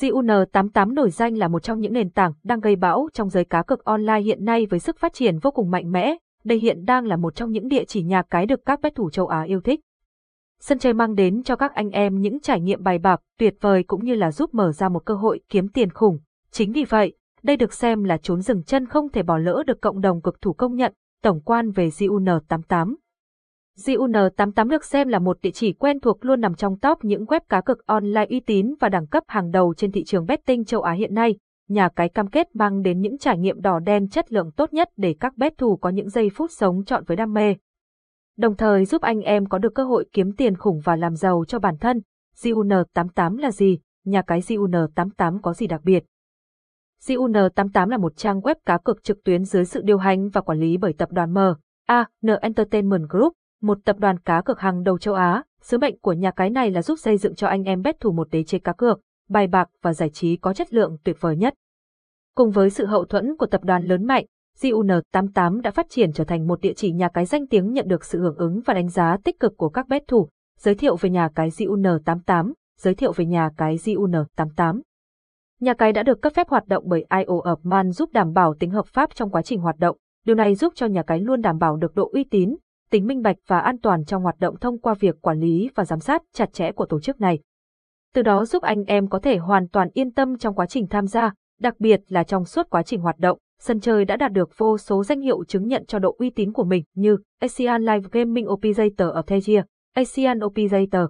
JUN88 nổi danh là một trong những nền tảng đang gây bão trong giới cá cược online hiện nay với sức phát triển vô cùng mạnh mẽ. Đây hiện đang là một trong những địa chỉ nhà cái được các bet thủ châu Á yêu thích. Sân chơi mang đến cho các anh em những trải nghiệm bài bạc tuyệt vời cũng như là giúp mở ra một cơ hội kiếm tiền khủng. Chính vì vậy, đây được xem là trốn rừng chân không thể bỏ lỡ được cộng đồng cực thủ công nhận, tổng quan về JUN88 jun88 được xem là một địa chỉ quen thuộc luôn nằm trong top những web cá cược online uy tín và đẳng cấp hàng đầu trên thị trường betting châu Á hiện nay. Nhà cái cam kết mang đến những trải nghiệm đỏ đen chất lượng tốt nhất để các bet thủ có những giây phút sống trọn với đam mê. Đồng thời giúp anh em có được cơ hội kiếm tiền khủng và làm giàu cho bản thân. Jun88 là gì? Nhà cái Jun88 có gì đặc biệt? Jun88 là một trang web cá cược trực tuyến dưới sự điều hành và quản lý bởi tập đoàn M. A. N Entertainment Group, một tập đoàn cá cược hàng đầu châu Á. Sứ mệnh của nhà cái này là giúp xây dựng cho anh em bet thủ một đế chế cá cược, bài bạc và giải trí có chất lượng tuyệt vời nhất. Cùng với sự hậu thuẫn của tập đoàn lớn mạnh, jun88 đã phát triển trở thành một địa chỉ nhà cái danh tiếng nhận được sự hưởng ứng và đánh giá tích cực của các bet thủ. Giới thiệu về nhà cái jun88. giới thiệu về nhà cái jun88. Nhà cái đã được cấp phép hoạt động bởi IO of Man giúp đảm bảo tính hợp pháp trong quá trình hoạt động. Điều này giúp cho nhà cái luôn đảm bảo được độ uy tín, tính minh bạch và an toàn trong hoạt động thông qua việc quản lý và giám sát chặt chẽ của tổ chức này. Từ đó giúp anh em có thể hoàn toàn yên tâm trong quá trình tham gia, đặc biệt là trong suốt quá trình hoạt động. Sân chơi đã đạt được vô số danh hiệu chứng nhận cho độ uy tín của mình như Asian Live Gaming Operator of the Year, Asian Operator,